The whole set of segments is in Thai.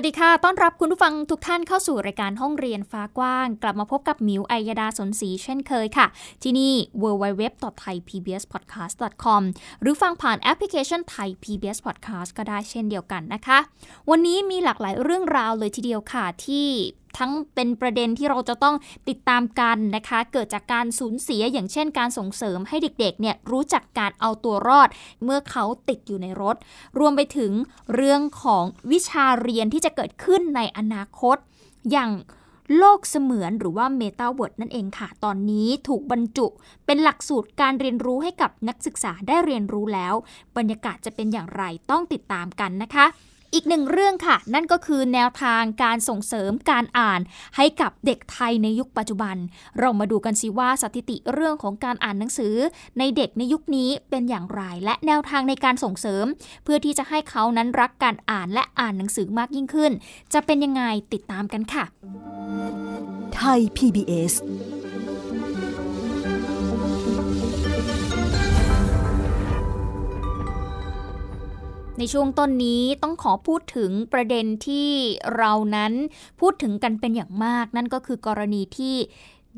วัสดีค่ะ ต้อนรับคุณผู้ฟังทุกท่านเข้าสู่รายการห้องเรียนฟ้ากว้าง กลับมาพบกับมิวอัยดาสนศรีเช่นเคยค่ะ ที่นี่ www.thaipbspodcast.com หรือฟังผ่านแอปพลิเคชันไทย PBS Podcast ก็ได้เช่นเดียวกันนะคะ วันนี้มีหลากหลายเรื่องราวเลยทีเดียวค่ะที่ทั้งเป็นประเด็นที่เราจะต้องติดตามกันนะคะ เกิดจากการสูญเสียอย่างเช่นการส่งเสริมให้เด็กๆเนี่ยรู้จักการเอาตัวรอด เมื่อเขาติดอยู่ในรถ รวมไปถึงเรื่องของวิชาเรียนที่จะเกิดขึ้นในอนาคต อย่างโลกเสมือนหรือว่าเมตาเวิร์ดนั่นเองค่ะ ตอนนี้ถูกบรรจุเป็นหลักสูตรการเรียนรู้ให้กับนักศึกษาได้เรียนรู้แล้ว บรรยากาศจะเป็นอย่างไรต้องติดตามกันนะคะ อีกหนึ่งเรื่องค่ะ นั่นก็คือแนวทางการส่งเสริมการอ่านให้กับเด็กไทยในยุคปัจจุบัน เรามาดูกันสิว่าสถิติเรื่องของการอ่านหนังสือ ในเด็กในยุคนี้เป็นอย่างไร และแนวทางในการส่งเสริม เพื่อที่จะให้เขานั้นรักการอ่านและอ่านหนังสือมากยิ่งขึ้น จะเป็นยังไงติดตามกันค่ะ ไทย PBS ในช่วงต้นนี้ต้องขอพูดถึงประเด็นที่เรานั้นพูดถึงกันเป็นอย่างมาก นั่นก็คือกรณีที่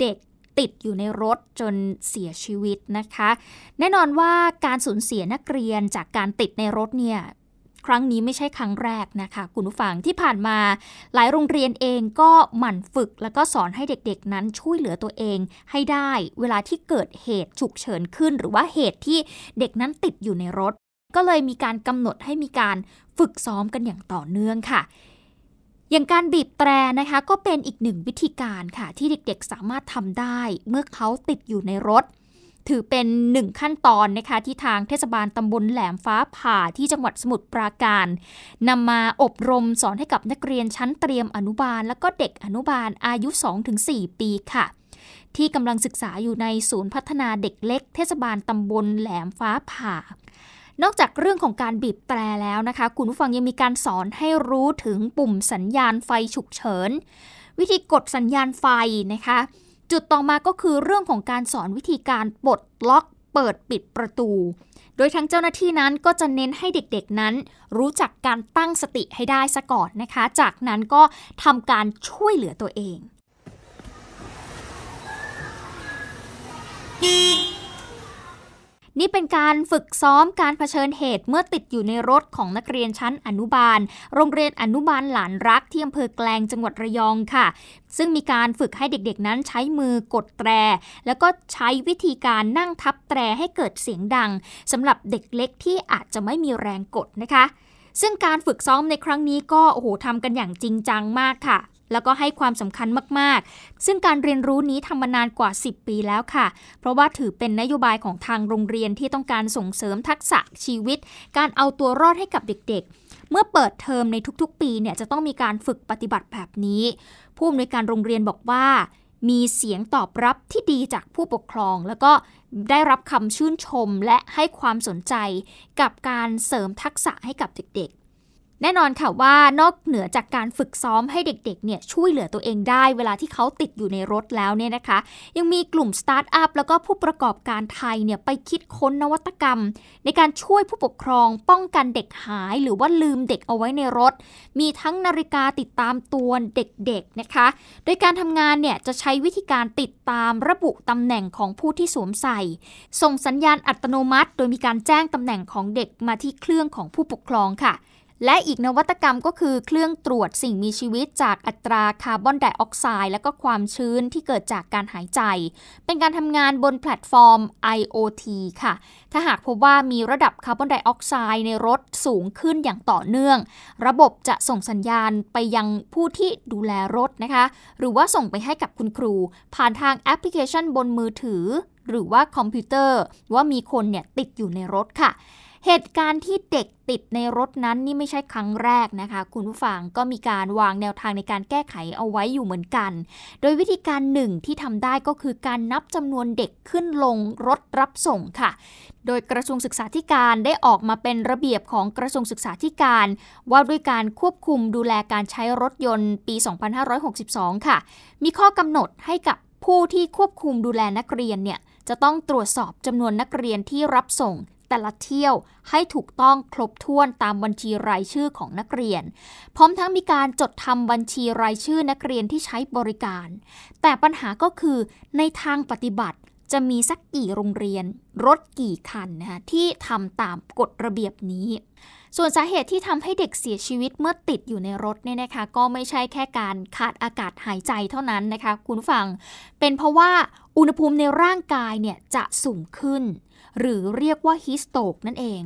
เด็กติดอยู่ในรถจนเสียชีวิตนะคะ แน่นอนว่าการสูญเสียนักเรียนจากการติดในรถเนี่ยครั้งนี้ไม่ใช่ครั้งแรกนะคะคุณผู้ฟังที่ผ่านมาหลายโรงเรียนเองก็หมั่นฝึก แล้วก็สอนให้เด็กๆนั้นช่วยเหลือตัวเองให้ได้ เวลาที่เกิดเหตุฉุกเฉินขึ้น หรือว่าเหตุที่เด็กนั้นติดอยู่ในรถ ก็เลยมีการกำหนดให้มีการฝึกซ้อมกันอย่างต่อเนื่องค่ะ อย่างการบีบแตรนะคะ ก็เป็นอีกหนึ่งวิธีการค่ะ ที่เด็กๆสามารถทำได้ เมื่อเขาติดอยู่ในรถ ถือเป็นหนึ่งขั้นตอนนะคะ ที่ทางเทศบาลตำบลแหลมฟ้าผ่าที่จังหวัดสมุทรปราการนำมาอบรมสอนให้กับนักเรียนชั้นเตรียมอนุบาล แล้วก็เด็กอนุบาลอายุ 2-4 ปีค่ะที่กำลังศึกษาอยู่ในศูนย์พัฒนาเด็กเล็ก เทศบาลตำบลแหลมฟ้าผ่า นอกจากเรื่องของการบีบแตรแล้วนะคะ คุณผู้ฟังยังมีการสอนให้รู้ถึงปุ่มสัญญาณไฟฉุกเฉิน วิธีกดสัญญาณไฟนะคะ จุดต่อมาก็คือเรื่องของการสอนวิธีการปลดล็อกเปิดปิดประตู โดยทั้งเจ้าหน้าที่นั้นก็จะเน้นให้เด็กๆนั้น รู้จักการตั้งสติให้ได้ซะก่อนนะคะ จากนั้นก็ทำการช่วยเหลือตัวเอง นี่เป็นการฝึกซ้อมการเผชิญเหตุเมื่อติดอยู่ในรถของนักเรียนชั้นอนุบาล โรงเรียนอนุบาลหลานรักที่อำเภอแกลงจังหวัดระยองค่ะ ซึ่งมีการฝึกให้เด็กๆนั้นใช้มือกดแตร แล้วก็ใช้วิธีการนั่งทับแตรให้เกิดเสียงดังสำหรับเด็กเล็กที่อาจจะไม่มีแรงกดนะคะ ซึ่งการฝึกซ้อมในครั้งนี้ก็โอ้โหทำกันอย่างจริงจังมากค่ะ แล้วก็ให้ความสำคัญมาก ๆ ซึ่งการเรียนรู้นี้ทำมานานกว่า 10 ปีแล้วค่ะ เพราะว่าถือเป็นนโยบายของทางโรงเรียนที่ต้องการส่งเสริมทักษะชีวิต การเอาตัวรอดให้กับเด็ก ๆเมื่อเปิดเทอมในทุกๆ ปีเนี่ยจะต้องมีการฝึกปฏิบัติแบบนี้ ผู้อำนวยการโรงเรียนบอกว่า มีเสียงตอบรับที่ดีจากผู้ปกครอง แล้วก็ได้รับคำชื่นชมและให้ความสนใจกับการเสริมทักษะให้กับเด็ก แน่นอนค่ะว่านอกเหนือจากการฝึกซ้อมให้เด็กๆเนี่ยช่วยเหลือตัวเองได้ เวลาที่เขาติดอยู่ในรถแล้วเนี่ยนะคะ ยังมีกลุ่มสตาร์ทอัพแล้วก็ผู้ประกอบการไทยเนี่ยไปคิดค้นนวัตกรรม ในการช่วยผู้ปกครอง ป้องกันเด็กหาย หรือว่าลืมเด็กเอาไว้ในรถ มีทั้งนาฬิกาติดตามตัวเด็กๆนะคะ โดยการทำงานเนี่ยจะใช้วิธีการติดตามระบุตำแหน่งของผู้ที่สวมใส่ ส่งสัญญาณอัตโนมัติ โดยมีการแจ้งตำแหน่งของเด็กมาที่เครื่องของผู้ปกครองค่ะ และอีกนวัตกรรมก็คือเครื่องตรวจสิ่งมีชีวิตจากอัตราคาร์บอนไดออกไซด์และก็ความชื้นที่เกิดจากการหายใจ เป็นการทำงานบนแพลตฟอร์ม IoT ค่ะ ถ้าหากพบว่ามีระดับคาร์บอนไดออกไซด์ในรถสูงขึ้นอย่างต่อเนื่อง ระบบจะส่งสัญญาณไปยังผู้ที่ดูแลรถนะคะ หรือว่าส่งไปให้กับคุณครู ผ่านทางแอปพลิเคชันบนมือถือ หรือว่าคอมพิวเตอร์ว่ามีคนเนี่ยติดอยู่ในรถค่ะ เหตุการณ์ที่เด็กติดในรถนั้นนี่ไม่ใช่ครั้งแรกนะคะ คุณผู้ฟังก็มีการวางแนวทางในการแก้ไขเอาไว้อยู่เหมือนกัน โดยวิธีการหนึ่งที่ทำได้ก็คือการนับจำนวนเด็กขึ้นลงรถรับส่งค่ะ โดยกระทรวงศึกษาธิการได้ออกมาเป็นระเบียบของกระทรวงศึกษาธิการ ว่าด้วยการควบคุมดูแลการใช้รถยนต์ปี 2562 ค่ะ มีข้อกำหนดให้กับผู้ที่ควบคุมดูแลนักเรียนเนี่ยจะต้องตรวจสอบจำนวนนักเรียนที่รับส่ง แต่ละเที่ยวให้ถูกต้องครบถ้วนตามบัญชีรายชื่อของนักเรียน พร้อมทั้งมีการจดทำบัญชีรายชื่อนักเรียนที่ใช้บริการ แต่ปัญหาก็คือในทางปฏิบัติจะมีสักกี่โรงเรียน รถกี่คันนะคะที่ทำตามกฎระเบียบนี้ ส่วนสาเหตุที่ทำให้เด็กเสียชีวิตเมื่อติดอยู่ในรถเนี่ยนะคะ ก็ไม่ใช่แค่การขาดอากาศหายใจเท่านั้นนะคะ คุณฟัง เป็นเพราะว่าอุณหภูมิในร่างกายเนี่ยจะสูงขึ้น หรือเรียกว่าฮิสโตกนั่นเอง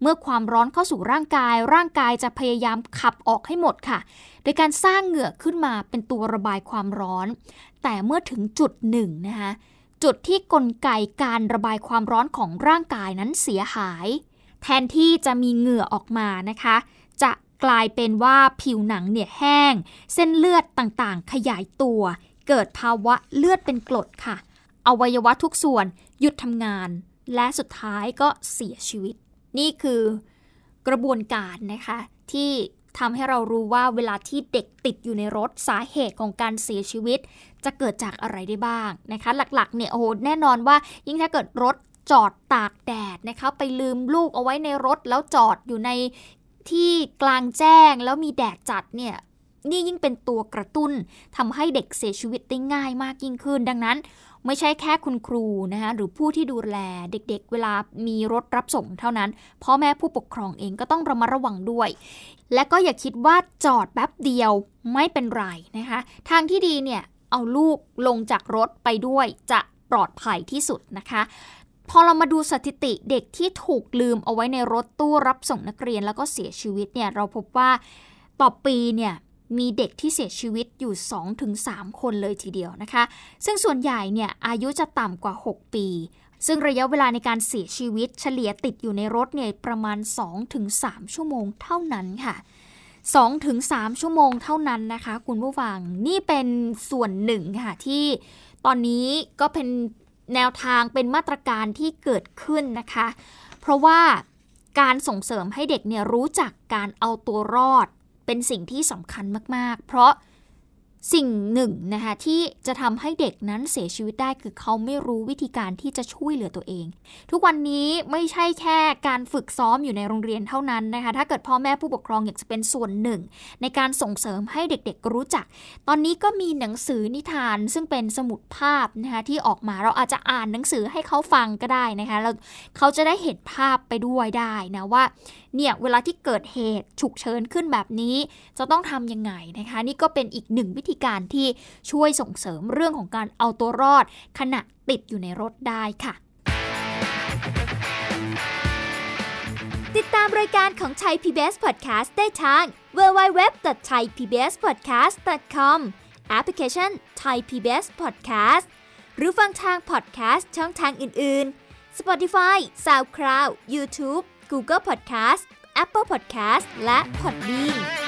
เมื่อความร้อนเข้าสู่ร่างกาย ร่างกายจะพยายามขับออกให้หมดค่ะ โดยการสร้างเหงื่อขึ้นมาเป็นตัวระบายความร้อน แต่เมื่อถึงจุดหนึ่งนะคะจุดที่กลไกการระบายความร้อนของร่างกายนั้นเสียหาย แทนที่จะมีเหงื่อออกมานะคะ จะกลายเป็นว่าผิวหนังเนี่ยแห้ง เส้นเลือดต่างๆ ขยายตัว เกิดภาวะเลือดเป็นกรดค่ะ อวัยวะทุกส่วนหยุดทำงาน และสุดท้ายก็เสียชีวิต นี่คือกระบวนการนะคะที่ทำให้เรารู้ว่าเวลาที่เด็กติดอยู่ในรถสาเหตุของการเสียชีวิต จะเกิดจากอะไรได้บ้างนะคะ หลักๆเนี่ยโอ้โหแน่นอนว่ายิ่งถ้าเกิดรถจอดตากแดดนะคะไปลืมลูกเอาไว้ในรถแล้วจอดอยู่ในที่กลางแจ้งแล้วมีแดดจัดเนี่ยนี่ยิ่งเป็นตัวกระตุ้นทำให้เด็กเสียชีวิตได้ง่ายมากยิ่งขึ้น ดังนั้น ไม่ใช่แค่คุณครูนะคะหรือผู้ที่ดูแลเด็กๆ เวลามีรถรับส่งเท่านั้นพ่อแม่ผู้ปกครองเองก็ต้องระมัดระวังด้วย และก็อย่าคิดว่าจอดแป๊บเดียวไม่เป็นไรนะคะทางที่ดีเนี่ยเอาลูกลงจากรถไปด้วยจะปลอดภัยที่สุดนะคะพอเรามาดูสถิติเด็กที่ถูกลืมเอาไว้ในรถตู้รับส่งนักเรียนแล้วก็เสียชีวิตเนี่ยเราพบว่าต่อปีเนี่ย มีเด็กที่เสียชีวิตอยู่ 2-3 คนเลยทีเดียวนะคะ ซึ่งส่วนใหญ่เนี่ยอายุจะต่ำกว่า 6 ปี ซึ่งระยะเวลาในการเสียชีวิตเฉลี่ยติดอยู่ในรถเนี่ยประมาณ 2-3 ชั่วโมงเท่านั้นค่ะ2-3 ชั่วโมงเท่านั้นนะคะ คุณผู้ฟังนี่เป็นส่วนหนึ่งค่ะที่ตอนนี้ก็เป็นแนวทางเป็นมาตรการที่เกิดขึ้นนะคะ เพราะว่าการส่งเสริมให้เด็กเนี่ยรู้จักการเอาตัวรอด เป็นสิ่งที่สำคัญมาก ๆ เพราะ สิ่งหนึ่งนะคะที่จะทำให้เด็กนั้นเสียชีวิตได้คือเขาไม่รู้วิธีการที่จะช่วยเหลือตัวเอง ทุกวันนี้ไม่ใช่แค่การฝึกซ้อมอยู่ในโรงเรียนเท่านั้นนะคะถ้าเกิดพ่อแม่ผู้ปกครองอยากจะเป็นส่วนหนึ่ง ในการส่งเสริมให้เด็กๆรู้จัก ตอนนี้ก็มีหนังสือนิทานซึ่งเป็นสมุดภาพนะคะที่ออกมาเราอาจจะอ่านหนังสือให้เขาฟังก็ได้นะคะแล้วเขาจะได้เห็นภาพไปด้วยได้นะว่าเนี่ยเวลาที่เกิดเหตุฉุกเฉินขึ้นแบบนี้ จะต้องทำยังไงนะคะ นี่ก็เป็นอีกหนึ่งวิธีการที่ช่วยส่งเสริมเรื่องของการเอาตัวรอด ขณะติดอยู่ในรถได้ค่ะ ติดตามรายการของไทย PBS Podcast ได้ทาง www.thaipbspodcast.com แอปพลิเคชัน Thai PBS Podcast หรือฟังทาง podcast ช่องทางอื่น ๆ Spotify SoundCloud YouTube Google Podcast Apple Podcast และ Podbean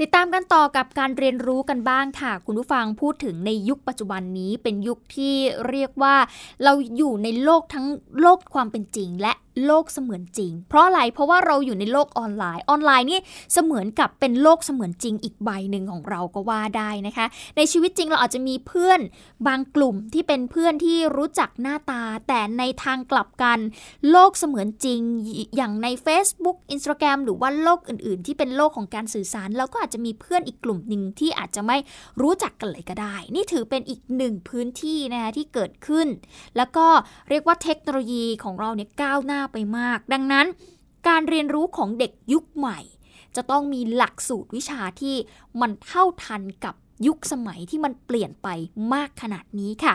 ติดตามกันต่อกับการเรียนรู้กันบ้างค่ะ คุณผู้ฟังพูดถึงในยุคปัจจุบันนี้เป็นยุคที่เรียกว่า เราอยู่ในโลกทั้งโลกความเป็นจริง และ โลกเสมือนจริง เพราะอะไร เพราะว่าเราอยู่ในโลกออนไลน์ ออนไลน์นี่เสมือนกับเป็นโลกเสมือนจริงอีกใบหนึ่งของเราก็ว่าได้นะคะ ในชีวิตจริงเราอาจจะมีเพื่อนบางกลุ่มที่เป็นเพื่อนที่รู้จักหน้าตา แต่ในทางกลับกัน โลกเสมือนจริง อย่างใน Facebook Instagram หรือว่าโลกอื่น ๆ ที่เป็นโลกของการสื่อสาร เราก็อาจจะมีเพื่อนอีกกลุ่มหนึ่งที่อาจจะไม่รู้จักกันเลยก็ได้ นี่ถือเป็นอีกหนึ่งพื้นที่นะคะที่เกิดขึ้น แล้วก็เรียกว่าเทคโนโลยีของเราเนี่ยก้าวหน้าไปมาก ดังนั้นการเรียนรู้ของเด็กยุคใหม่ จะต้องมีหลักสูตรวิชาที่มันเท่าทันกับ ยุคสมัยที่มันเปลี่ยนไปมากขนาดนี้ค่ะ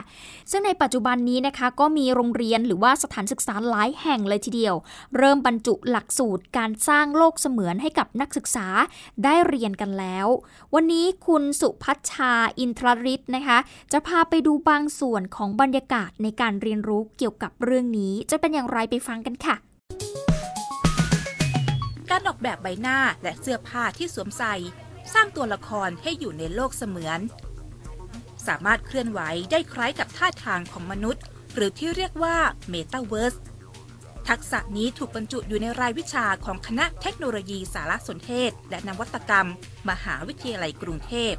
ซึ่งในปัจจุบันนี้นะคะก็มีโรงเรียนหรือว่าสถานศึกษาหลายแห่งเลยทีเดียว เริ่มบรรจุหลักสูตรการสร้างโลกเสมือนให้กับนักศึกษาได้เรียนกันแล้ว วันนี้คุณสุพัชชาอินทรริศนะคะ จะพาไปดูบางส่วนของบรรยากาศในการเรียนรู้เกี่ยวกับเรื่องนี้จะเป็นอย่างไรไปฟังกันค่ะการออกแบบใบหน้าและเสื้อผ้าที่สวมใส่ สร้างตัวละครให้อยู่ในโลกเสมือน สามารถเคลื่อนไหวได้คล้ายกับท่าทางของมนุษย์ หรือที่เรียกว่าเมตาเวิร์สทักษะนี้ถูกบรรจุอยู่ในรายวิชาของคณะเทคโนโลยีสารสนเทศ และนวัตกรรม มหาวิทยาลัยกรุงเทพ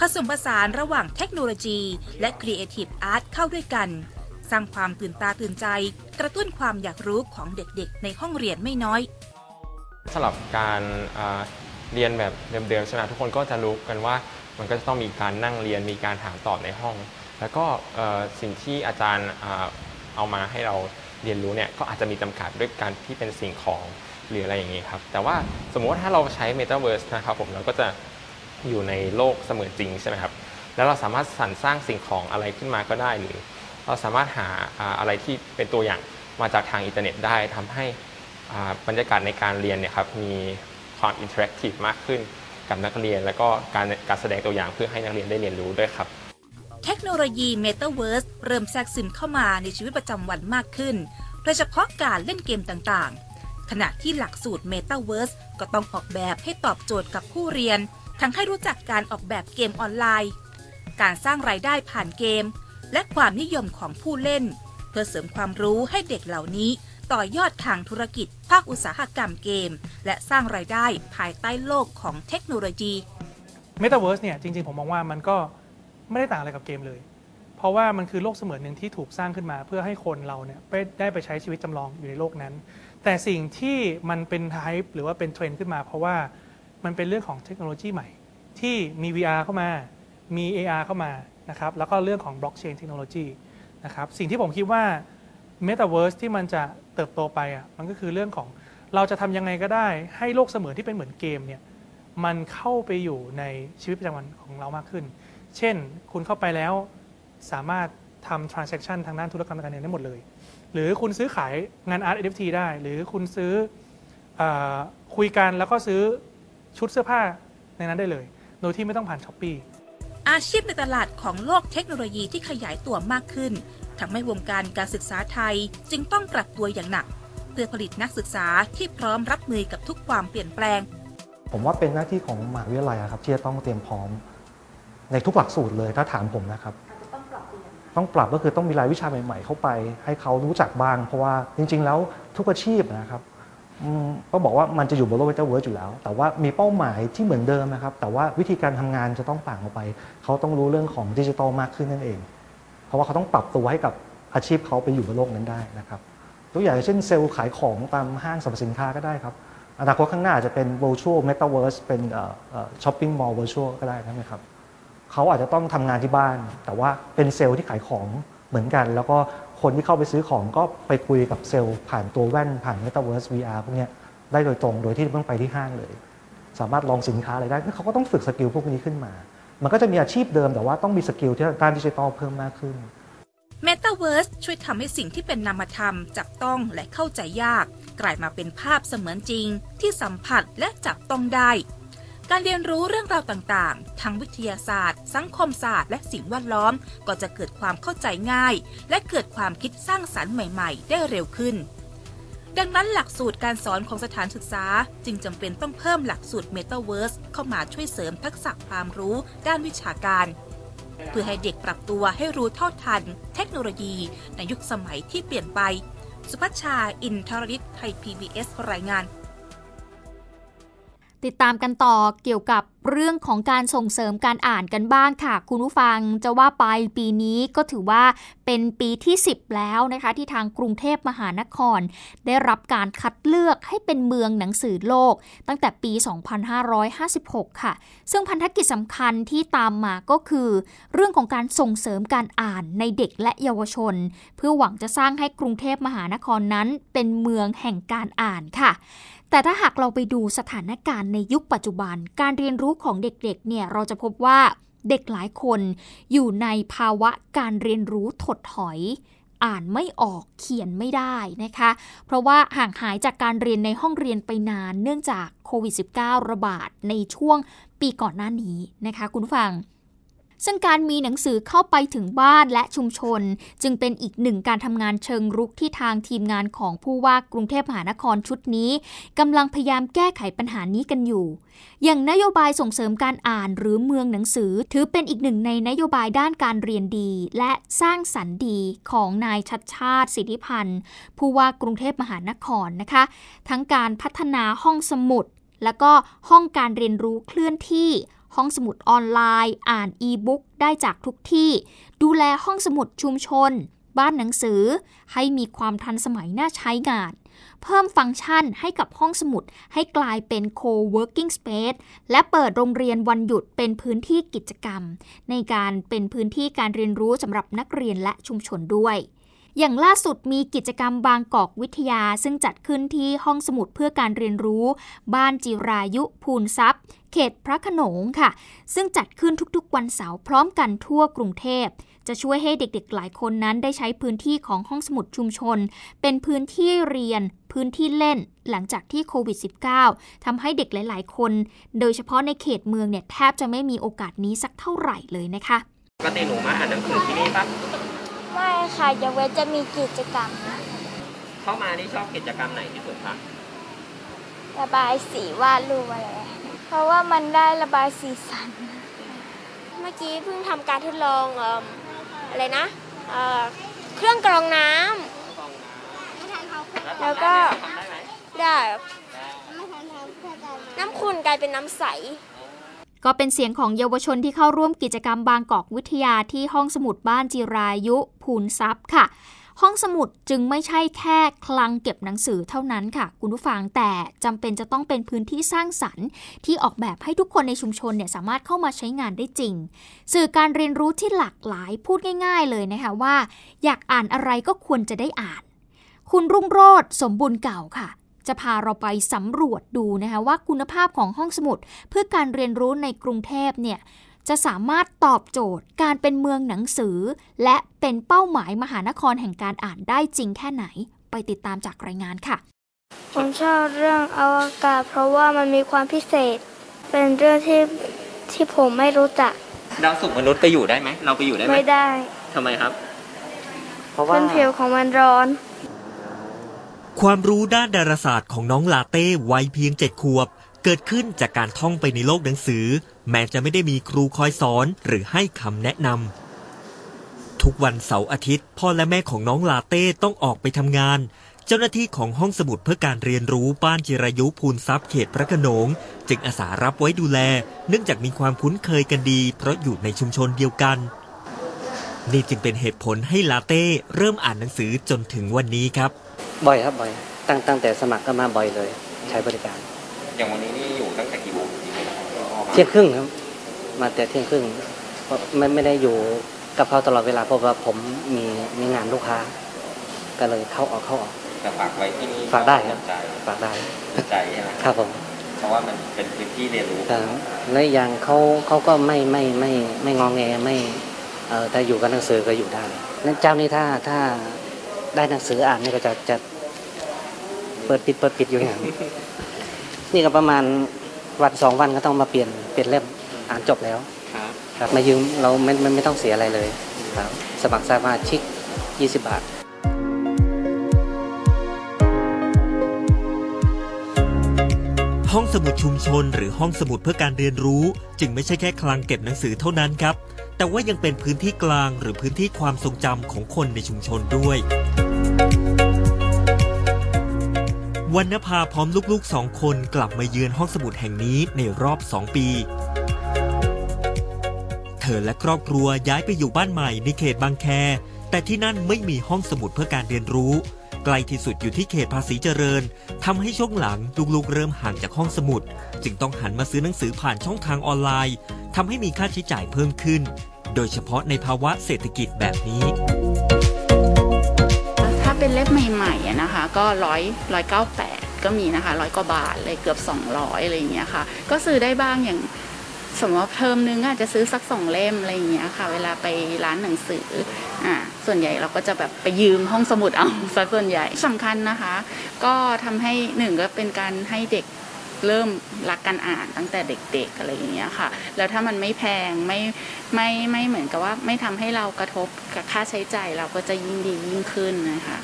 ผสมผสานระหว่างเทคโนโลยี และ creative art เข้าด้วยกัน สร้างความตื่นตาตื่นใจ กระตุ้นความอยากรู้ของเด็กๆ ในห้องเรียนไม่น้อยสำหรับการ เรียนแบบเดิมๆใช่ไหมทุกคนก็จะรู้กันว่ามันก็จะต้องมีการนั่งเรียนมีการถามตอบในห้อง แล้วก็สิ่งที่อาจารย์เอามาให้เราเรียนรู้เนี่ยก็อาจจะมีจำกัดด้วยการที่เป็นสิ่งของหรืออะไรอย่างนี้ครับ แต่ว่าสมมติว่าถ้าเราใช้ Metaverse นะครับผมเราก็จะอยู่ในโลกเสมือนจริงใช่ไหมครับ แล้วเราสามารถสรรสร้างสิ่งของอะไรขึ้นมาก็ได้ หรือเราสามารถหาอะไรที่เป็นตัวอย่างมาจากทางอินเทอร์เน็ตได้ทำให้บรรยากาศในการเรียนเนี่ยครับมี ความ interactive มากขึ้นกับนักเรียน และก็การการแสดงตัวอย่างเพื่อให้นักเรียนได้เรียนรู้ด้วยครับ เทคโนโลยี Metaverse เริ่มแทรกซึมเข้ามาในชีวิตประจำวันมากขึ้น โดยเฉพาะการเล่นเกมต่างๆ ขณะที่หลักสูตร Metaverse ก็ต้องออกแบบให้ตอบโจทย์กับผู้เรียน ทั้งให้รู้จักการออกแบบเกมออนไลน์ การสร้างรายได้ผ่านเกม และความนิยมของผู้เล่น เพื่อเสริมความรู้ให้เด็กเหล่านี้ ต่อยอดทางธุรกิจ ภาคอุตสาหกรรมเกม และสร้างรายได้ภายใต้โลกของเทคโนโลยี Metaverse เนี่ยจริงๆ ผมมองว่ามันก็ไม่ได้ต่างอะไรกับเกมเลย เพราะว่ามันคือโลกเสมือนหนึ่งที่ถูกสร้างขึ้นมา เพื่อให้คนเราเนี่ยได้ไปใช้ชีวิตจำลองอยู่ในโลกนั้น แต่สิ่งที่มันเป็น hype หรือว่าเป็นเทรนด์ขึ้นมา เพราะว่ามันเป็นเรื่องของเทคโนโลยีใหม่ ที่มี VR เข้ามา มี AR เข้ามานะครับแล้วก็เรื่องของบล็อกเชนเทคโนโลยีนะครับสิ่งที่ผมคิดว่า Metaverse ที่มันจะเติบโตไปอะมันก็คือเรื่องของเราจะทำยังไงก็ได้ให้โลกเสมือนที่เป็นเหมือนเกมเนี่ยมันเข้าไปอยู่ในชีวิตประจำวันของเรามากขึ้น เช่น คุณเข้าไปแล้วสามารถทำ transaction ทางด้านธุรกรรมการเงินได้หมดเลย หรือคุณซื้อขายงาน art NFT ได้ หรือคุณซื้ออคุยกันแล้วก็ซื้อชุดเสื้อผ้าในนั้นได้เลย โดยที่ไม่ต้องผ่านช้อปปี้อาชีพในตลาดของโลกเทคโนโลยีที่ขยายตัวมากขึ้น ทำให้วงการการศึกษาไทยจึงต้องปรับตัวอย่างหนัก เพื่อผลิตนักศึกษาที่พร้อมรับมือกับทุกความเปลี่ยนแปลง ผมว่าเป็นหน้าที่ของมหาวิทยาลัยครับที่จะต้องเตรียมพร้อม ในทุกหลักสูตรเลยถ้าถามผมนะครับต้องปรับก็คือต้องมีรายวิชาใหม่ ๆ เข้าไป ให้เขารู้จักบ้าง เพราะว่าจริง ๆ แล้วทุกอาชีพนะครับก็บอกว่ามันจะอยู่บนโลกเวทเวิร์สอยู่แล้ว แต่ว่ามีเป้าหมายที่เหมือนเดิมนะครับ แต่ว่าวิธีการทำงานจะต้องต่างออกไป เขาต้องรู้เรื่องของดิจิทัลมากขึ้นนั่นเอง ราะว่าเขาต้องปรับตัวให้กับอาชีพเขาไปอยู่บนโลกนั้นได้นะครับตัวอย่างเช่นเซลล์ขายของตามห้างสรรพสินค้าก็ได้ครับอนาคตข้างหน้าจะเป็น virtual metaverse เป็น shopping mall virtual ก็ได้นะครับเขาอาจจะต้องทำงานที่บ้าน แต่ว่าเป็นเซลล์ที่ขายของเหมือนกัน แล้วก็คนที่เข้าไปซื้อของก็ไปคุยกับเซลล์ผ่านตัวแว่นผ่าน metaverse VR พวกนี้ได้โดยตรงโดยที่ไม่ต้องไปที่ห้างเลย สามารถลองสินค้าอะไรได้เขาก็ต้องฝึก skill พวกนี้ขึ้นมา มันก็จะมีอาชีพเดิมแต่ว่าต้องมี skill ที่ด้านดิจิทัลเพิ่มมากขึ้น Metaverse ช่วยทำให้สิ่งที่เป็นนามธรรม จับต้องและเข้าใจยาก กลายมาเป็นภาพเสมือนจริง ที่สัมผัสและจับต้องได้ การเรียนรู้เรื่องราวต่างๆ ทั้งวิทยาศาสตร์ สังคมศาสตร์ และสิ่งแวดล้อม ก็จะเกิดความเข้าใจง่าย และเกิดความคิดสร้างสรรค์ใหม่ ๆ ได้เร็วขึ้น ดังนั้นหลักสูตรการสอนของสถานศึกษา จึงจำเป็นต้องเพิ่มหลักสูตร Metaverse เข้ามาช่วยเสริมทักษะความรู้ด้านวิชาการ เพื่อให้เด็กปรับตัวให้รู้เท่าทัน เทคโนโลยีในยุคสมัยที่เปลี่ยนไป สุพัชชา อินทรริศไทย PBS รายงานติดตามกันต่อเกี่ยวกับ เรื่องของการส่งเสริมการอ่านกันบ้างค่ะ คุณผู้ฟังจะว่าไปปีนี้ก็ถือว่าเป็นปีที่ 10 แล้วนะคะ ที่ทางกรุงเทพมหานคร ได้รับการคัดเลือกให้เป็นเมืองหนังสือโลก ตั้งแต่ปี 2556 ค่ะ ซึ่งพันธกิจสำคัญที่ตามมาก็คือ เรื่องของการส่งเสริมการอ่านในเด็กและเยาวชน เพื่อหวังจะสร้างให้กรุงเทพมหานครนั้น เป็นเมืองแห่งการอ่านค่ะ แต่ถ้าหากเราไปดูสถานการณ์ในยุคปัจจุบัน การเรียนรู้ของเด็กๆเนี่ยเราจะพบว่าเด็กหลายคนอยู่ในภาวะการเรียนรู้ถดถอยอ่านไม่ออกเขียนไม่ได้นะคะ เพราะว่าห่างหายจากการเรียนในห้องเรียนไปนานเนื่องจากโควิด -19 ระบาดในช่วงปีก่อนหน้านี้นะคะ คุณฟัง ซึ่งการมีหนังสือเข้าไปถึงบ้านและชุมชน จึงเป็นอีกหนึ่งการทำงานเชิงรุกที่ทางทีมงานของผู้ว่ากรุงเทพมหานครชุดนี้กำลังพยายามแก้ไขปัญหานี้กันอยู่ อย่างนโยบายส่งเสริมการอ่านหรือเมืองหนังสือ ถือเป็นอีกหนึ่งในนโยบายด้านการเรียนดี และสร้างสรรค์ดีของนายชัดชาติ สิทธิพันธ์ผู้ว่ากรุงเทพมหานครนะคะ ทั้งการพัฒนาห้องสมุด และก็ห้องการเรียนรู้เคลื่อนที่ ห้องสมุดออนไลน์ อ่านอีบุ๊กได้จากทุกที่ ดูแลห้องสมุดชุมชน บ้านหนังสือ ให้มีความทันสมัยน่าใช้งาน เพิ่มฟังก์ชันให้กับห้องสมุดให้กลายเป็น co-working space และเปิดโรงเรียนวันหยุดเป็นพื้นที่กิจกรรม ในการเป็นพื้นที่การเรียนรู้สำหรับนักเรียนและชุมชนด้วย อย่างล่าสุดมีกิจกรรมบางกอกวิทยา ซึ่งจัดขึ้นที่ห้องสมุดเพื่อการเรียนรู้ บ้านจิรายุภูนทรัพย์ เขตพระขนงค่ะ ซึ่งจัดขึ้นทุกๆวันเสาร์พร้อมกันทั่วกรุงเทพจะช่วยให้เด็กๆ หลายคนนั้นได้ใช้พื้นที่ของห้องสมุดชุมชน เป็นพื้นที่เรียน พื้นที่เล่น หลังจากที่โควิด -19 ทำให้เด็กหลาย ๆ คน โดยเฉพาะในเขตเมืองเนี่ยแทบจะไม่มีโอกาสนี้สักเท่าไหร่เลยนะคะปกติหนูมาอ่านหนังสือที่นี่ปะ ไม่ค่ะยังเว้นจะมีกิจกรรม เข้ามานี่ชอบกิจกรรมไหนที่สุดคะระบายสีวาดรูปอะไร เพราะว่ามันได้ระบายสีสัน เมื่อกี้เพิ่งทำการทดลองอะไรนะเเครื่องกรองน้ำ แล้วก็ได้น้ำขุ่นกลายเป็นน้ำใส ก็เป็นเสียงของเยาวชนที่เข้าร่วมกิจกรรมบางกอกวิทยาที่ห้องสมุดบ้านจิรายุภูนทรัพย์ค่ะ ห้องสมุดจึงไม่ใช่แค่คลังเก็บหนังสือเท่านั้นค่ะ คุณผู้ฟังแต่จำเป็นจะต้องเป็นพื้นที่สร้างสรรค์ ที่ออกแบบให้ทุกคนในชุมชนเนี่ยสามารถเข้ามาใช้งานได้จริง สื่อการเรียนรู้ที่หลากหลายพูดง่าย ๆ เลยนะคะว่า อยากอ่านอะไรก็ควรจะได้อ่าน คุณรุ่งโรธสมบูรณ์เก่าค่ะ จะพาเราไปสำรวจดูนะคะว่าคุณภาพของห้องสมุด เพื่อการเรียนรู้ในกรุงเทพเนี่ยจะสามารถตอบโจทย์ การเป็นเมืองหนังสือ และเป็นเป้าหมายมหานครแห่งการอ่านได้จริงแค่ไหน ไปติดตามจากรายงานค่ะ ผมชอบเรื่องอวกาศ เพราะว่ามันมีความพิเศษ เป็นเรื่องที่ที่ผมไม่รู้จักดาวศุกร์มนุษย์ไปอยู่ได้ไหมเราไปอยู่ได้ไหมไม่ได้ทำไมครับ เพราะว่าผิวของมันร้อน ความรู้ด้านดาราศาสตร์ของน้องลาเต้วัยเพียงเจ็ดขวบ เกิดขึ้นจากการท่องไปในโลกหนังสือ แม้จะไม่ได้มีครูคอยสอนหรือให้คำแนะนำทุกวันเสาร์อาทิตย์ พ่อและแม่ของน้องลาเต้ต้องออกไปทำงาน เจ้าหน้าที่ของห้องสมุดเพื่อการเรียนรู้บ้านจิรายุภูนทรัพย์เขตพระขนง จึงอาสารับไว้ดูแล เนื่องจากมีความคุ้นเคยกันดี เพราะอยู่ในชุมชนเดียวกัน นี่จึงเป็นเหตุผลให้ลาเต้เริ่มอ่านหนังสือจนถึงวันนี้ครับ บ่อยครับบ่อย ตั้งตั้งแต่สมัครก็มาบ่อยเลย ใช้บริการ อย่างวันนี้นี่อยู่ตั้งแต่กี่โมงเที่ยงครึ่งครับ มาแต่เที่ยงครึ่งเพราะไม่ไม่ได้อยู่กับเขาตลอดเวลาเพราะว่าผมมีมีงานลูกค้า ก็เลยเข้าออกเข้าออก แต่ฝากไว้ที่นี่ฝากได้ครับฝากได้ใจใช่ไหมครับผมเพราะว่ามันเป็นพื้นที่เรียนรู้และอย่างเขาเขาก็ไม่ไม่ไม่ไม่งองแงไม่เออแต่อยู่กับหนังสือก็อยู่ได้นั้นเจ้านี้ถ้าถ้า ได้หนังสืออ่านนี่ก็จะจะเปิดปิดเปิดปิดอยู่อย่างนี่ก็ประมาณวันสองวันก็ต้องมาเปลี่ยนเปลี่ยนเล่มอ่านจบแล้วครับมายืมเราไม่ไม่ไม่ต้องเสียอะไรเลยครับสมัครสมาชิก 20 บาทห้องสมุดชุมชนหรือห้องสมุดเพื่อการเรียนรู้ จึงไม่ใช่แค่คลังเก็บหนังสือเท่านั้นครับ แต่ว่ายังเป็นพื้นที่กลางหรือพื้นที่ความทรงจำของคนในชุมชนด้วยวันนภาพร้อมลูกๆสองคนกลับมาเยือนห้องสมุดแห่งนี้ในรอบสองปี เธอและครอบครัวย้ายไปอยู่บ้านใหม่ในเขตบางแค แต่ที่นั่นไม่มีห้องสมุดเพื่อการเรียนรู้ ไกลที่สุดอยู่ที่เขตภาษีเจริญทำให้ช่วงหลังลูกๆเริ่มห่างจากห้องสมุด จึงต้องหันมาซื้อหนังสือผ่านช่องทางออนไลน์ทำให้มีค่าใช้จ่ายเพิ่มขึ้น โดยเฉพาะในภาวะเศรษฐกิจแบบนี้ ถ้าเป็นเล่มใหม่ๆนะคะ ก็ร้อยร้อยเก้าแปดก็มีนะคะร้อยกว่าบาทเลยเกือบ 200อะไรอย่างเงี้ยค่ะ ก็ซื้อได้บ้างอย่าง สมมติว่าเทอมนึงอาจจะซื้อสักสองเล่มอะไรอย่างเงี้ยค่ะ เวลาไปร้านหนังสืออ่าส่วนใหญ่เราก็จะแบบไปยืมห้องสมุดเอาซะส่วนใหญ่สำคัญนะคะ ก็ทำให้หนึ่งก็เป็นการให้เด็กเริ่มรักการอ่านตั้งแต่เด็กๆอะไรอย่างเงี้ยค่ะ แล้วถ้ามันไม่แพงไม่ไม่ไม่เหมือนกับว่าไม่ทำให้เรากระทบกับค่าใช้จ่ายเราก็จะยิ่งดียิ่งขึ้นนะคะ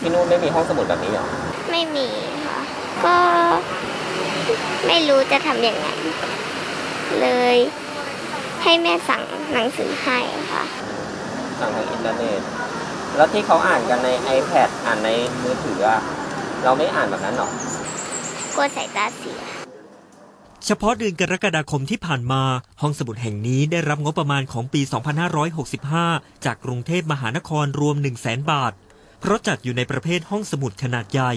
ที่นู่นไม่มีห้องสมุดแบบนี้หรอไม่มีค่ะก็ไม่รู้จะทำยังไง เลย ให้แม่สั่งหนังสือให้ค่ะสั่งทางอินเทอร์เน็ตแล้วที่เขาอ่านกันใน iPad อ่านในมือถืออะเราไม่อ่านแบบนั้นหรอกลัวสายตาเสีย เฉพาะเดือนกรกฎาคมที่ผ่านมา ห้องสมุดแห่งนี้ได้รับงบประมาณของปี 2565 จากกรุงเทพมหานครรวม 1 0 0 0 0แสนบาท เพราะจัดอยู่ในประเภทห้องสมุดขนาดใหญ่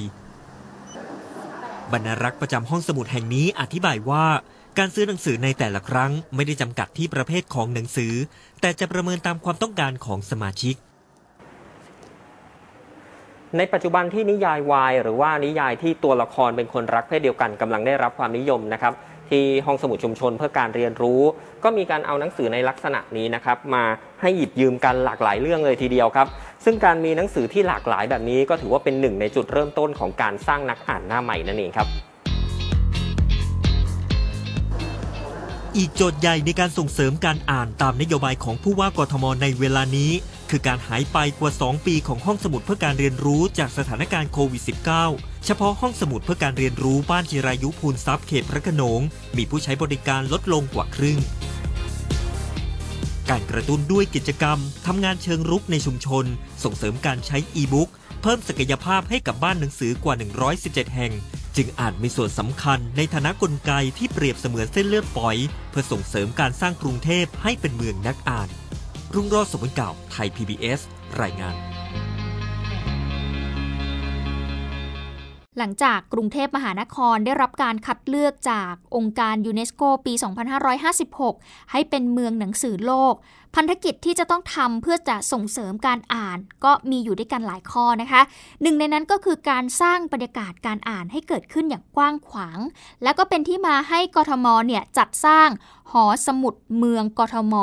บรรณารักษ์ประจำห้องสมุดแห่งนี้อธิบายว่า การซื้อหนังสือในแต่ละครั้งไม่ได้จำกัดที่ประเภทของหนังสือ แต่จะประเมินตามความต้องการของสมาชิก ในปัจจุบันที่นิยายวายหรือว่านิยายที่ตัวละครเป็นคนรักเพศเดียวกันกำลังได้รับความนิยมนะครับ ที่ห้องสมุดชุมชนเพื่อการเรียนรู้ ก็มีการเอาหนังสือในลักษณะนี้นะครับมาให้หยิบยืมกันหลากหลายเรื่องเลยทีเดียวครับ ซึ่งการมีหนังสือที่หลากหลายแบบนี้ก็ถือว่าเป็นหนึ่งในจุดเริ่มต้นของการสร้างนักอ่านหน้าใหม่นั่นเองครับ อีกโจทย์ใหญ่ในการส่งเสริมการอ่านตามนโยบายของผู้ว่ากทมในเวลานี้ คือการหายไปกว่า 2 ปีของห้องสมุดเพื่อการเรียนรู้จากสถานการณ์โควิด -19 เฉพาะห้องสมุดเพื่อการเรียนรู้บ้านจิรายุพูนทรัพย์เขตพระโขนง มีผู้ใช้บริการลดลงกว่าครึ่ง การกระตุ้นด้วยกิจกรรมทำงานเชิงรุกในชุมชน ส่งเสริมการใช้อีบุ๊กเพิ่มศักยภาพให้กับบ้านหนังสือกว่า 117 แห่ง จึงอาจมีส่วนสำคัญในฐานะกลไกที่เปรียบเสมือนเส้นเลือดฝอย เพื่อส่งเสริมการสร้างกรุงเทพให้เป็นเมืองนักอ่าน รุ่งโรจน์สมุนเก่าไทย PBS รายงาน หลังจากกรุงเทพมหานครได้รับการคัดเลือกจากองค์การยูเนสโกปี 2556 ให้เป็นเมืองหนังสือโลก พันธกิจที่จะต้องทำเพื่อจะส่งเสริมการอ่าน ก็มีอยู่ด้วยกันหลายข้อนะคะ หนึ่งในนั้นก็คือการสร้างบรรยากาศการอ่านให้เกิดขึ้นอย่างกว้างขวาง แล้วก็เป็นที่มาให้กทมเนี่ยจัดสร้างหอสมุดเมืองกทม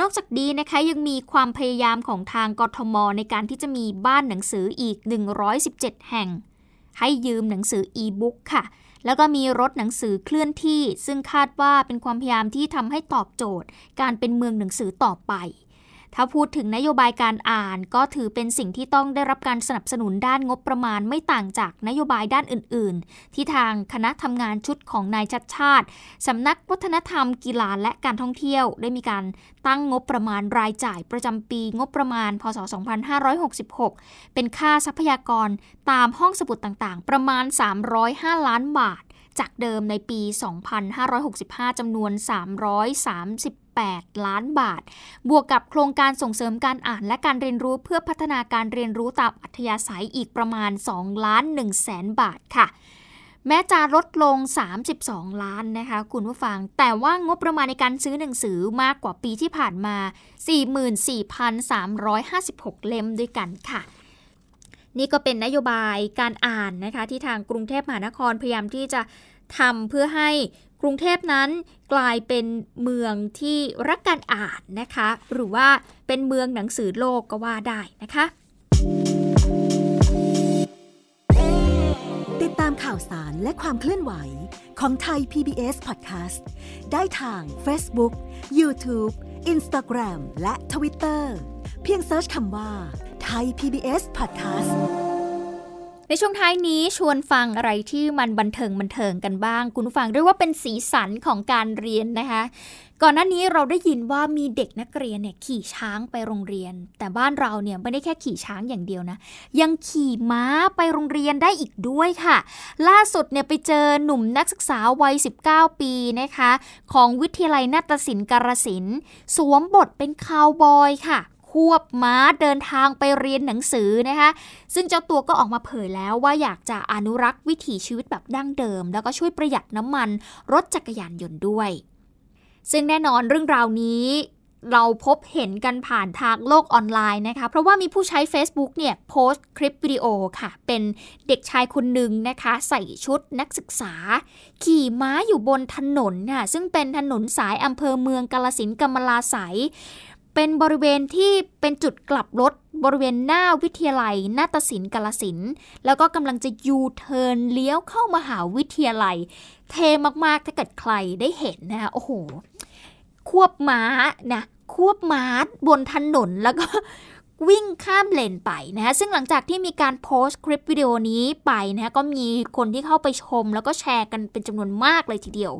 นอกจากนี้นะคะยังมีความพยายามของทางกทมในการที่จะมีบ้านหนังสืออีก 117 แห่ง ให้ยืมหนังสืออีบุ๊กค่ะ แล้วก็มีรถหนังสือเคลื่อนที่ ซึ่งคาดว่าเป็นความพยายามที่ทำให้ตอบโจทย์ การเป็นเมืองหนังสือต่อไป ถ้าพูดถึงนโยบายการอ่านก็ถือเป็นสิ่งที่ต้องได้รับการสนับสนุนด้านงบประมาณไม่ต่างจากนโยบายด้านอื่น ๆ ที่ทางคณะทำงานชุดของนายชัดชาติสำนักวัฒนธรรม กีฬาและการท่องเที่ยว ได้มีการตั้งงบประมาณรายจ่ายประจำปีงบประมาณ พศ 2566 เป็นค่าทรัพยากรตามห้องสมุดต่างๆ ประมาณ 305 ล้านบาท จากเดิมในปี 2565จำนวน 338 8 ล้านบาท บวกกับโครงการส่งเสริมการอ่านและการเรียนรู้เพื่อพัฒนาการเรียนรู้ตามอัธยาศัยอีกประมาณ 2 ล้าน1แสนบาทค่ะแม้จะลดลง 32 ล้านนะคะคุณผู้ฟัง แต่ว่างบประมาณในการซื้อหนังสือมากกว่าปีที่ผ่านมา 44,356 เล่มด้วยกันค่ะ นี่ก็เป็นนโยบายการอ่านนะคะที่ทางกรุงเทพมหานครพยายามที่จะ ทำเพื่อให้กรุงเทพนั้นกลายเป็นเมืองที่รักการอ่านนะคะ หรือว่าเป็นเมืองหนังสือโลกก็ว่าได้นะคะ ติดตามข่าวสารและความเคลื่อนไหวของไทย PBS Podcast ได้ทาง Facebook, YouTube, Instagram และ Twitter เพียงเซิร์ชคำว่าไทย PBS Podcast ในช่วงท้ายนี้ชวนฟังอะไรที่มันบันเทิงบันเทิงกันบ้าง คุณผู้ฟังเรียกว่าเป็นสีสันของการเรียนนะคะ ก่อนหน้านี้เราได้ยินว่ามีเด็กนักเรียนเนี่ยขี่ช้างไปโรงเรียน แต่บ้านเราเนี่ยไม่ได้แค่ขี่ช้างอย่างเดียวนะ ยังขี่ม้าไปโรงเรียนได้อีกด้วยค่ะ ล่าสุดเนี่ยไปเจอหนุ่มนักศึกษาวัย 19 ปีนะคะ ของวิทยาลัยนาฏศิลป์กาฬสินธุ์สวมบทเป็นคาวบอยค่ะ ควบม้าเดินทางไปเรียนหนังสือนะคะซึ่งเจ้าตัวก็ออกมาเผยแล้วว่าอยากจะอนุรักษ์วิถีชีวิตแบบดั้งเดิม แล้วก็ช่วยประหยัดน้ำมันรถจักรยานยนต์ด้วย ซึ่งแน่นอนเรื่องราวนี้เราพบเห็นกันผ่านทางโลกออนไลน์นะคะ เพราะว่ามีผู้ใช้ Facebook เนี่ยโพสต์คลิปวิดีโอค่ะ เป็นเด็กชายคนหนึ่งนะคะ ใส่ชุดนักศึกษา ขี่ม้าอยู่บนถนนค่ะซึ่งเป็นถนนสายอำเภอเมืองกาฬสินธุ์กมลาไสย เป็นบริเวณที่เป็นจุดกลับรถบริเวณหน้าวิทยาลัยนาฏศิลปกาฬสินธุ์แล้วก็กำลังจะยูเทิร์นเลี้ยวเข้ามาหาวิทยาลัย เทมากๆถ้าเกิดใครได้เห็นนะคะโอ้โห ควบม้านะควบม้าบนถนนแล้วก็ วิ่งข้ามเลนไปนะคะซึ่งหลังจากที่มีการโพสต์คลิปวิดีโอนี้ไปนะก็มีคนที่เข้าไปชม แล้วก็แชร์กันเป็นจำนวนมากเลยทีเดียว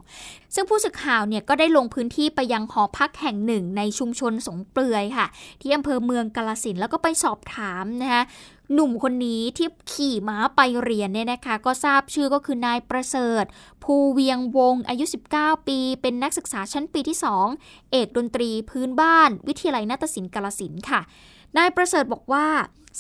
ซึ่งผู้สื่อข่าวเนี่ยก็ได้ลงพื้นที่ไปยังหอพักแห่งหนึ่งในชุมชนสงเปลือยค่ะ ที่อำเภอเมืองกาลสินแล้วก็ไปสอบถามนะคะ หนุ่มคนนี้ที่ขี่ม้าไปเรียนเนี่ยนะคะ ก็ทราบชื่อก็คือนายประเสริฐ ภูเวียงวงอายุ 19 ปี เป็นนักศึกษาชั้นปีที่ 2 เอกดนตรีพื้นบ้าน วิทยาลัยนาฏศิลป์กาลสินค่ะ นายประเสริฐบอกว่า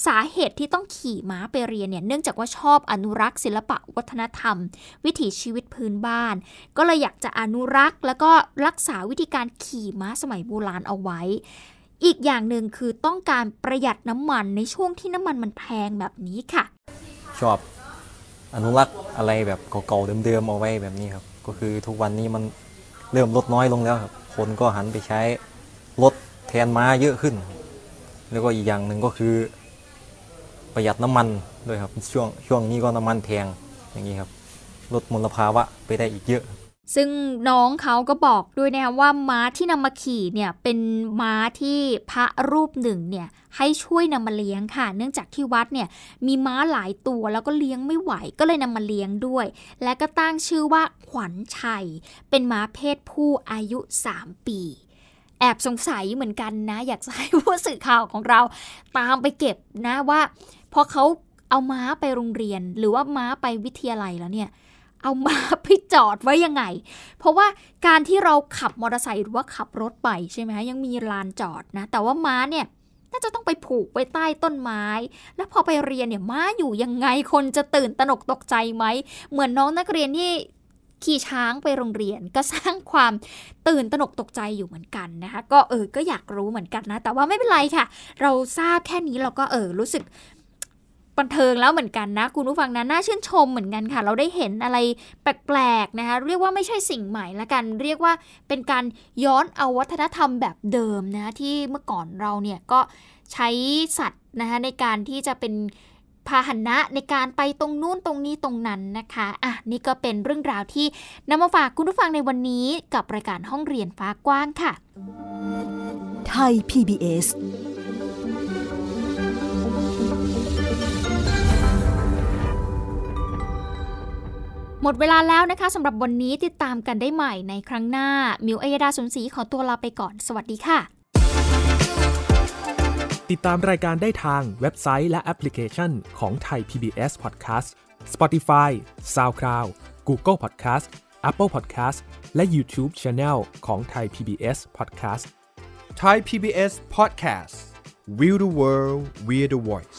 สาเหตุที่ต้องขี่ม้าไปเรียนเนี่ยเนื่องจากว่าชอบอนุรักษ์ศิลปะวัฒนธรรม วิถีชีวิตพื้นบ้าน ก็เลยอยากจะอนุรักษ์ แล้วก็รักษาวิธีการขี่ม้าสมัยโบราณเอาไว้ อีกอย่างหนึ่งคือต้องการประหยัดน้ำมันในช่วงที่น้ำมันมันแพงแบบนี้ค่ะ ชอบอนุรักษ์อะไรแบบเก่าๆเดิมๆเอาไว้แบบนี้ครับ ก็คือทุกวันนี้มันเริ่มลดน้อยลงแล้วครับ คนก็หันไปใช้รถแทนม้าเยอะขึ้น แล้วก็อีกอย่างหนึ่งก็คือ ประหยัดน้ำมันด้วยครับช่วงช่วงนี้ก็น้ำมันแพงอย่างนี้ครับลดมลภาวะไปได้อีกเยอะ ซึ่งน้องเขาก็บอกด้วยนะคะว่าม้าที่นำมาขี่เนี่ยเป็นม้าที่พระรูปหนึ่งเนี่ยให้ช่วยนำมาเลี้ยงค่ะ เนื่องจากที่วัดเนี่ยมีม้าหลายตัวแล้วก็เลี้ยงไม่ไหวก็เลยนำมาเลี้ยงด้วย และก็ตั้งชื่อว่าขวัญชัย เป็นม้าเพศผู้อายุ 3 ปีแอบสงสัยเหมือนกันนะ อยากจะให้ผู้สื่อข่าวของเราตามไปเก็บนะว่าพอเขาเอาม้าไปโรงเรียน หรือว่าม้าไปวิทยาลัยแล้วเนี่ย เอามาไปจอดไว้ยังไง เพราะว่าการที่เราขับมอเตอร์ไซค์หรือว่าขับรถไปใช่ไหมคะยังมีลานจอดนะ แต่ว่าม้าเนี่ยน่าจะต้องไปผูกไว้ใต้ต้นไม้ แล้วพอไปเรียนเนี่ยม้าอยู่ยังไงคนจะตื่นตระหนกตกใจไหม เหมือนน้องนักเรียนที่ขี่ช้างไปโรงเรียนก็สร้างความตื่นตระหนกตกใจอยู่เหมือนกันนะคะ ก็เออก็อยากรู้เหมือนกันนะ แต่ว่าไม่เป็นไรค่ะ เราทราบแค่นี้เราก็เออรู้สึก บันเทิงแล้วเหมือนกันนะ คุณผู้ฟังนะน่าชื่นชมเหมือนกันค่ะ เราได้เห็นอะไรแปลกๆนะคะ เรียกว่าไม่ใช่สิ่งใหม่ละกัน เรียกว่าเป็นการย้อนเอาวัฒนธรรมแบบเดิมนะที่เมื่อก่อนเราเนี่ยก็ใช้สัตว์นะคะในการที่จะเป็นพาหนะในการไปตรงนู้นตรงนี้ตรงนั้นนะคะ อะนี่ก็เป็นเรื่องราวที่นำมาฝากคุณผู้ฟังในวันนี้กับรายการห้องเรียนฟ้ากว้างค่ะ ไทย PBS หมดเวลาแล้วนะคะสำหรับวันนี้ติดตามกันได้ใหม่ในครั้งหน้า มิวอัยดาสนศรีขอตัวลาไปก่อน สวัสดีค่ะ ติดตามรายการได้ทางเว็บไซต์และแอปพลิเคชันของไทย PBS Podcast Spotify SoundCloud Google Podcast Apple Podcast และ YouTube Channel ของไทย PBS Podcast Thai PBS Podcast We the World We the Voice